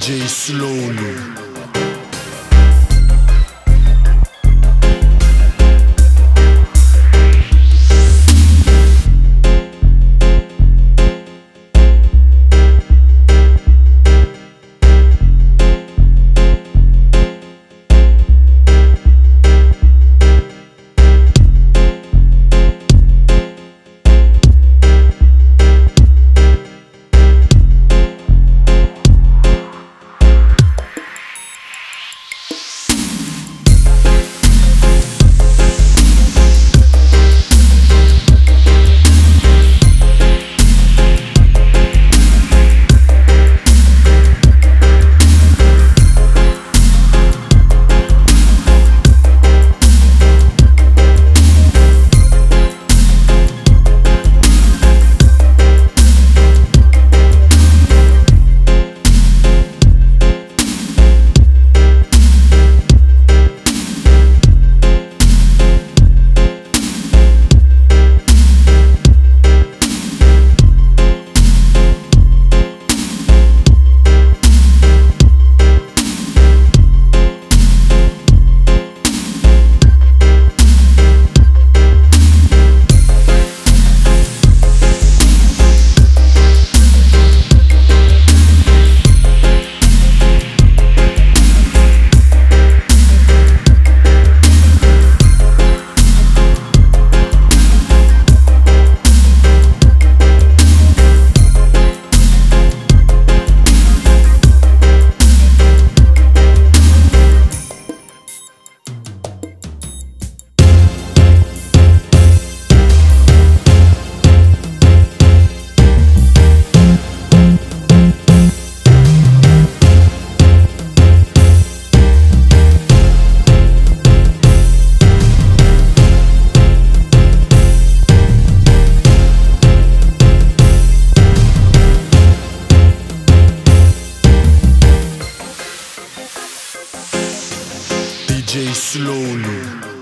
DJ slowly. Slowly.